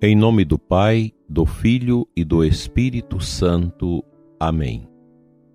Em nome do Pai, do Filho e do Espírito Santo. Amém.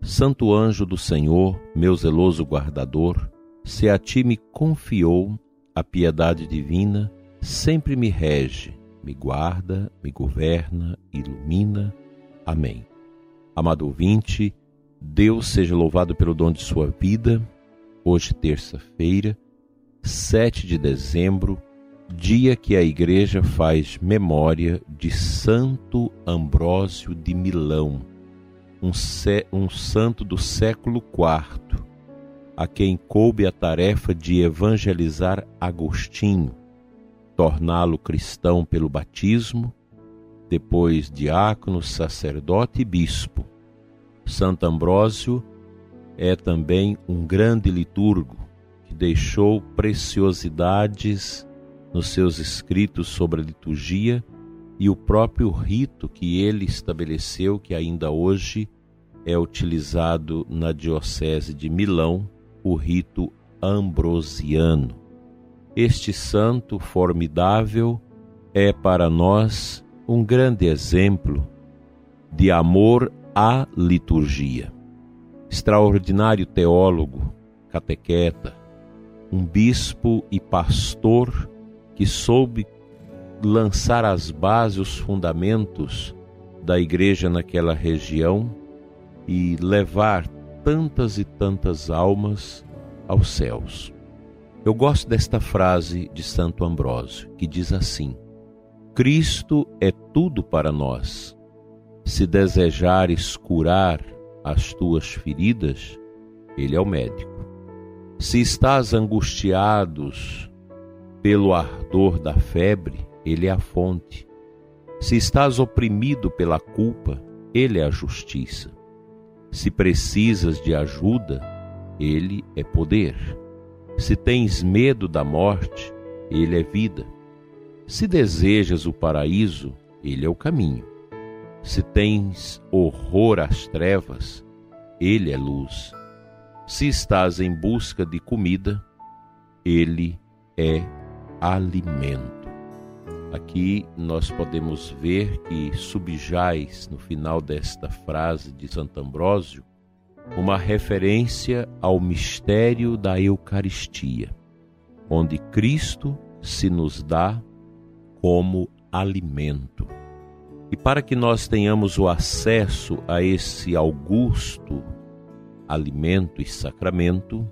Santo anjo do Senhor, meu zeloso guardador, se a ti me confiou a piedade divina, sempre me rege, me guarda, me governa, ilumina. Amém. Amado ouvinte, Deus seja louvado pelo dom de sua vida. Hoje, terça-feira, 7 de dezembro, dia que a Igreja faz memória de Santo Ambrósio de Milão, um, um santo do século IV, a quem coube a tarefa de evangelizar Agostinho, torná-lo cristão pelo batismo, depois diácono, sacerdote e bispo. Santo Ambrósio é também um grande liturgo que deixou preciosidades nos seus escritos sobre a liturgia e o próprio rito que ele estabeleceu, que ainda hoje é utilizado na Diocese de Milão, o rito ambrosiano. Este santo formidável é para nós um grande exemplo de amor à liturgia. Extraordinário teólogo, catequeta, um bispo e pastor que soube lançar as bases, os fundamentos da igreja naquela região e levar tantas e tantas almas aos céus. Eu gosto desta frase de Santo Ambrósio, que diz assim: Cristo é tudo para nós. Se desejares curar as tuas feridas, Ele é o médico. Se estás angustiados pelo ardor da febre, ele é a fonte. Se estás oprimido pela culpa, ele é a justiça. Se precisas de ajuda, ele é poder. Se tens medo da morte, ele é vida. Se desejas o paraíso, ele é o caminho. Se tens horror às trevas, ele é luz. Se estás em busca de comida, ele é alimento. Aqui nós podemos ver que subjaz no final desta frase de Santo Ambrósio uma referência ao mistério da Eucaristia, onde Cristo se nos dá como alimento. E para que nós tenhamos o acesso a esse augusto alimento e sacramento,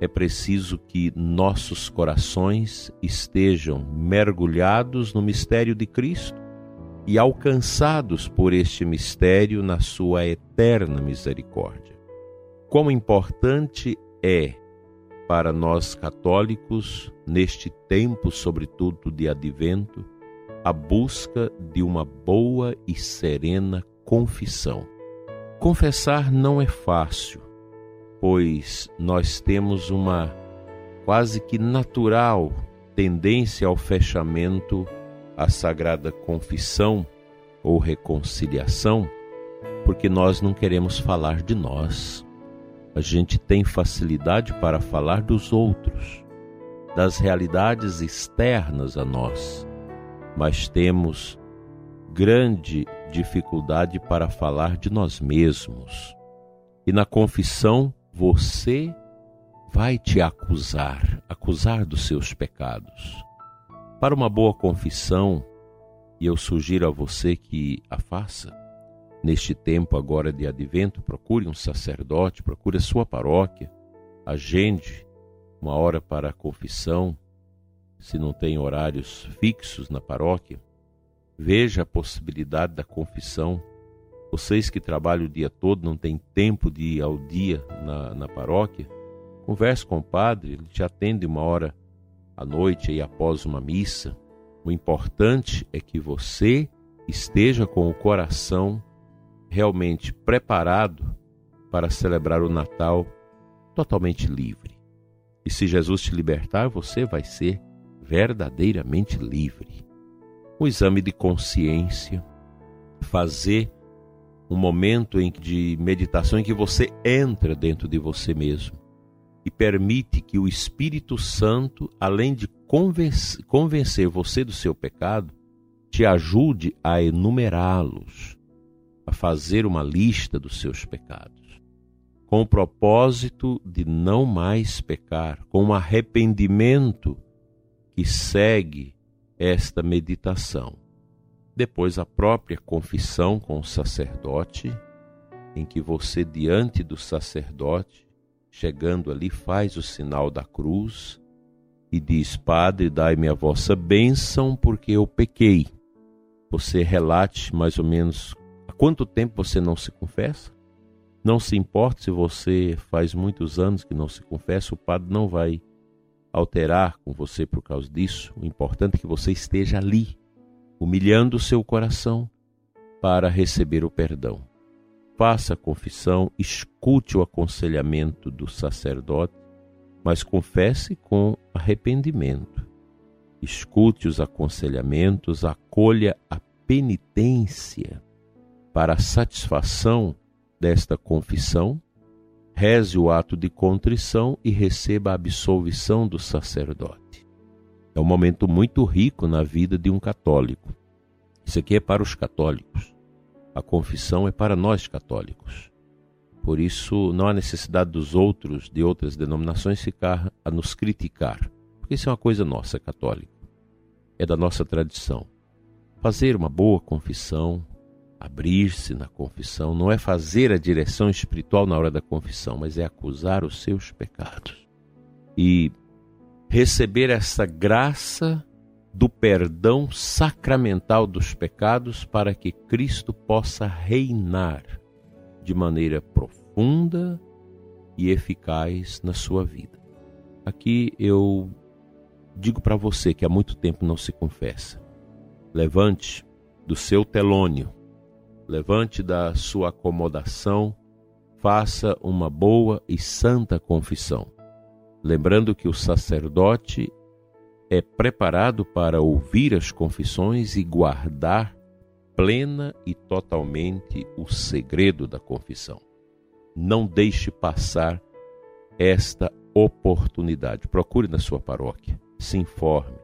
é preciso que nossos corações estejam mergulhados no mistério de Cristo e alcançados por este mistério na sua eterna misericórdia. Quão importante é para nós católicos, neste tempo, sobretudo de advento, a busca de uma boa e serena confissão. Confessar não é fácil, pois nós temos uma quase que natural tendência ao fechamento à sagrada confissão ou reconciliação, porque nós não queremos falar de nós. A gente tem facilidade para falar dos outros, das realidades externas a nós, mas temos grande dificuldade para falar de nós mesmos. E na confissão você vai te acusar, acusar dos seus pecados. Para uma boa confissão, e eu sugiro a você que a faça, neste tempo agora de advento, procure um sacerdote, procure a sua paróquia, agende uma hora para a confissão, se não tem horários fixos na paróquia, veja a possibilidade da confissão vocês que trabalham o dia todo, não têm tempo de ir ao dia na, na paróquia, converse com o padre, ele te atende uma hora à noite e após uma missa. O importante é que você esteja com o coração realmente preparado para celebrar o Natal totalmente livre. E se Jesus te libertar, você vai ser verdadeiramente livre. O exame de consciência, fazer um momento de meditação em que você entra dentro de você mesmo e permite que o Espírito Santo, além de convencer você do seu pecado, te ajude a enumerá-los, a fazer uma lista dos seus pecados, com o propósito de não mais pecar, com um arrependimento que segue esta meditação. Depois, a própria confissão com o sacerdote, em que você, diante do sacerdote, chegando ali, faz o sinal da cruz e diz: Padre, dai-me a vossa bênção, porque eu pequei. Você relate mais ou menos há quanto tempo você não se confessa? Não se importa se você faz muitos anos que não se confessa, o padre não vai alterar com você por causa disso. O importante é que você esteja ali, humilhando seu coração para receber o perdão. Faça a confissão, escute o aconselhamento do sacerdote, mas confesse com arrependimento. Escute os aconselhamentos, acolha a penitência para a satisfação desta confissão reze o ato de contrição e receba a absolvição do sacerdote. É um momento muito rico na vida de um católico. Isso aqui é para os católicos. A confissão é para nós católicos. Por isso, não há necessidade dos outros, de outras denominações, ficar a nos criticar. Porque isso é uma coisa nossa, católica. É da nossa tradição. Fazer uma boa confissão, Abrir-se na confissão não é fazer a direção espiritual na hora da confissão, mas é acusar os seus pecados. E receber essa graça do perdão sacramental dos pecados para que Cristo possa reinar de maneira profunda e eficaz na sua vida. Aqui eu digo para você que há muito tempo não se confessa. Levante do seu telônio levante da sua acomodação, faça uma boa e santa confissão. Lembrando que o sacerdote é preparado para ouvir as confissões e guardar plena e totalmente o segredo da confissão. Não deixe passar esta oportunidade. Procure na sua paróquia, se informe,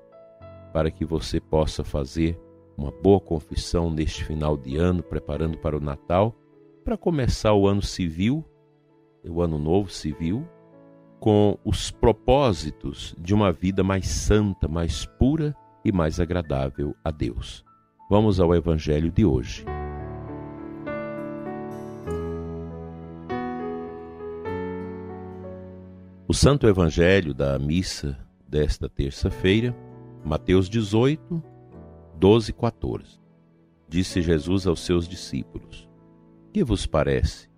para que você possa fazer uma boa confissão neste final de ano, preparando para o Natal, para começar o ano civil, o ano novo civil, com os propósitos de uma vida mais santa, mais pura e mais agradável a Deus. Vamos ao Evangelho de hoje. O Santo Evangelho da missa desta terça-feira, Mateus 18, 12, 14. Disse Jesus aos seus discípulos: Que vos parece?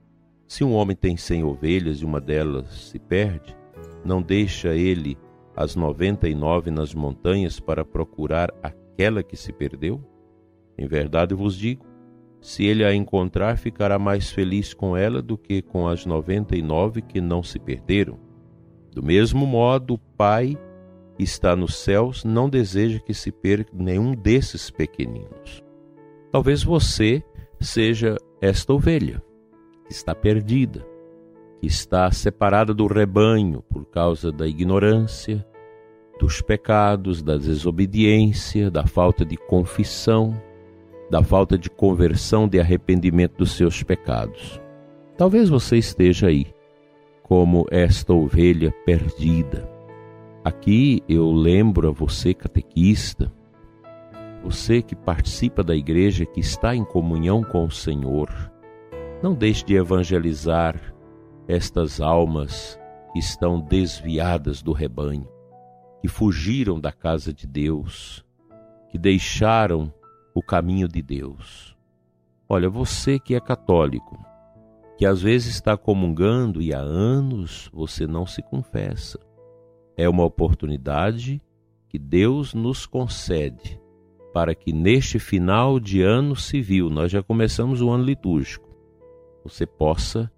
Se um homem tem cem ovelhas e uma delas se perde, não deixa ele as noventa e nove nas montanhas para procurar aquela que se perdeu? Em verdade vos digo, se ele a encontrar, ficará mais feliz com ela do que com as noventa e nove que não se perderam. Do mesmo modo, o Pai está nos céus não deseja que se perca nenhum desses pequeninos. Talvez você seja esta ovelha que está perdida, que está separada do rebanho por causa da ignorância, dos pecados, da desobediência, da falta de confissão, da falta de conversão, de arrependimento dos seus pecados. Talvez você esteja aí, como esta ovelha perdida Aqui eu lembro a você, catequista, você que participa da igreja, que está em comunhão com o Senhor, não deixe de evangelizar estas almas que estão desviadas do rebanho, que fugiram da casa de Deus, que deixaram o caminho de Deus. Olha, você que é católico, que às vezes está comungando e há anos você não se confessa é uma oportunidade que Deus nos concede para que neste final de ano civil, nós já começamos o ano litúrgico, você possa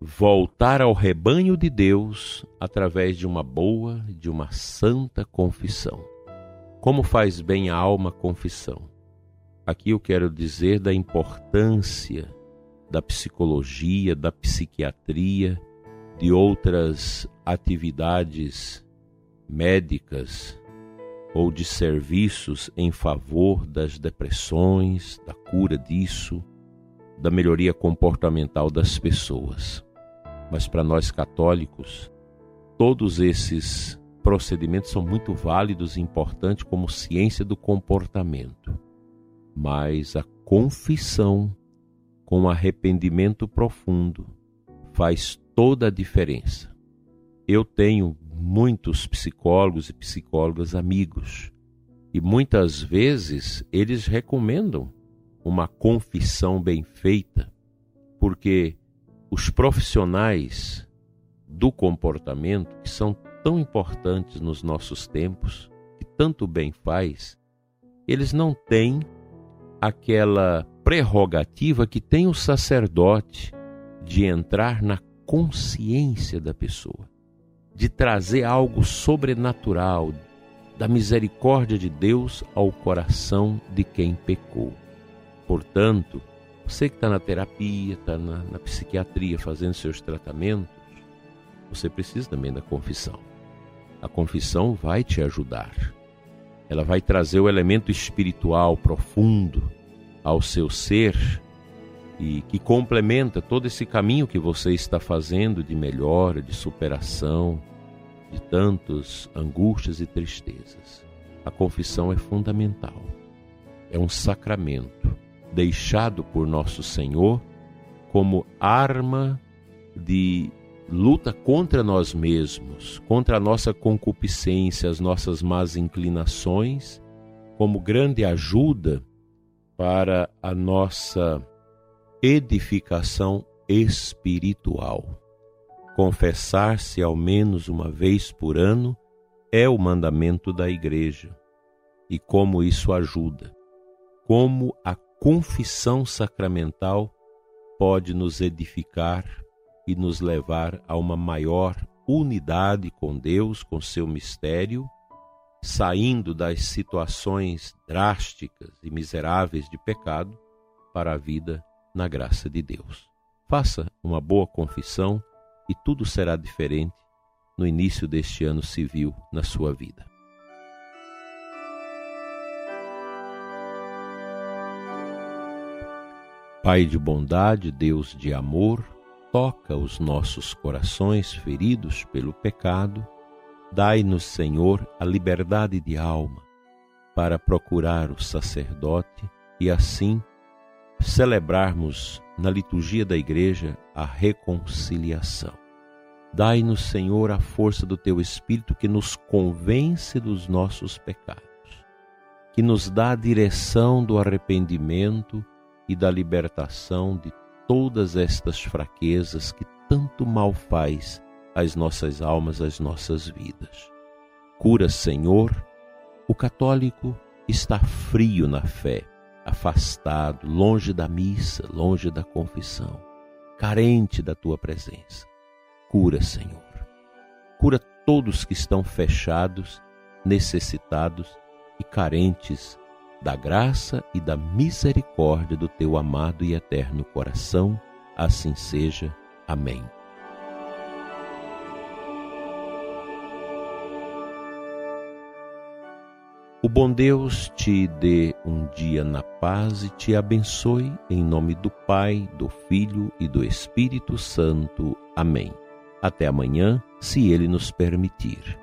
voltar ao rebanho de Deus através de uma boa, de uma santa confissão. Como faz bem a alma confissão? Aqui eu quero dizer da importância da psicologia, da psiquiatria, de outras atividades médicas ou de serviços em favor das depressões, da cura disso, da melhoria comportamental das pessoas. Mas para nós católicos, todos esses procedimentos são muito válidos e importantes como ciência do comportamento. Mas a confissão com arrependimento profundo faz toda a diferença. Eu tenho muitos psicólogos e psicólogas amigos e muitas vezes eles recomendam uma confissão bem feita, porque os profissionais do comportamento, que são tão importantes nos nossos tempos, que tanto bem faz, eles não têm aquela prerrogativa que tem o sacerdote de entrar na consciência da pessoa, de trazer algo sobrenatural, da misericórdia de Deus ao coração de quem pecou. Portanto, você que está na terapia, está na, na psiquiatria fazendo seus tratamentos, você precisa também da confissão. A confissão vai te ajudar. Ela vai trazer o elemento espiritual profundo ao seu ser e que complementa todo esse caminho que você está fazendo de melhora, de superação, de tantas angústias e tristezas. A confissão é fundamental. É um sacramento deixado por nosso Senhor como arma de luta contra nós mesmos, contra a nossa concupiscência, as nossas más inclinações, como grande ajuda para a nossa edificação espiritual. Confessar-se ao menos uma vez por ano é o mandamento da Igreja. E como isso ajuda? Como a confissão sacramental pode nos edificar e nos levar a uma maior unidade com Deus, com seu mistério, saindo das situações drásticas e miseráveis de pecado para a vida na graça de Deus. Faça uma boa confissão e tudo será diferente no início deste ano civil na sua vida. Pai de bondade, Deus de amor, toca os nossos corações feridos pelo pecado, dai-nos, Senhor, a liberdade de alma para procurar o sacerdote e assim celebrarmos na liturgia da igreja a reconciliação. Dai-nos, Senhor, a força do teu Espírito que nos convence dos nossos pecados, que nos dá a direção do arrependimento e da libertação de todas estas fraquezas que tanto mal faz às nossas almas, às nossas vidas. Cura, Senhor, o católico está frio na fé, afastado, longe da missa, longe da confissão, carente da tua presença. Cura, Senhor. Cura todos que estão fechados, necessitados e carentes da graça e da misericórdia do teu amado e eterno coração. Assim seja. Amém. O bom Deus te dê um dia na paz e te abençoe, em nome do Pai, do Filho e do Espírito Santo. Amém. Até amanhã, se Ele nos permitir.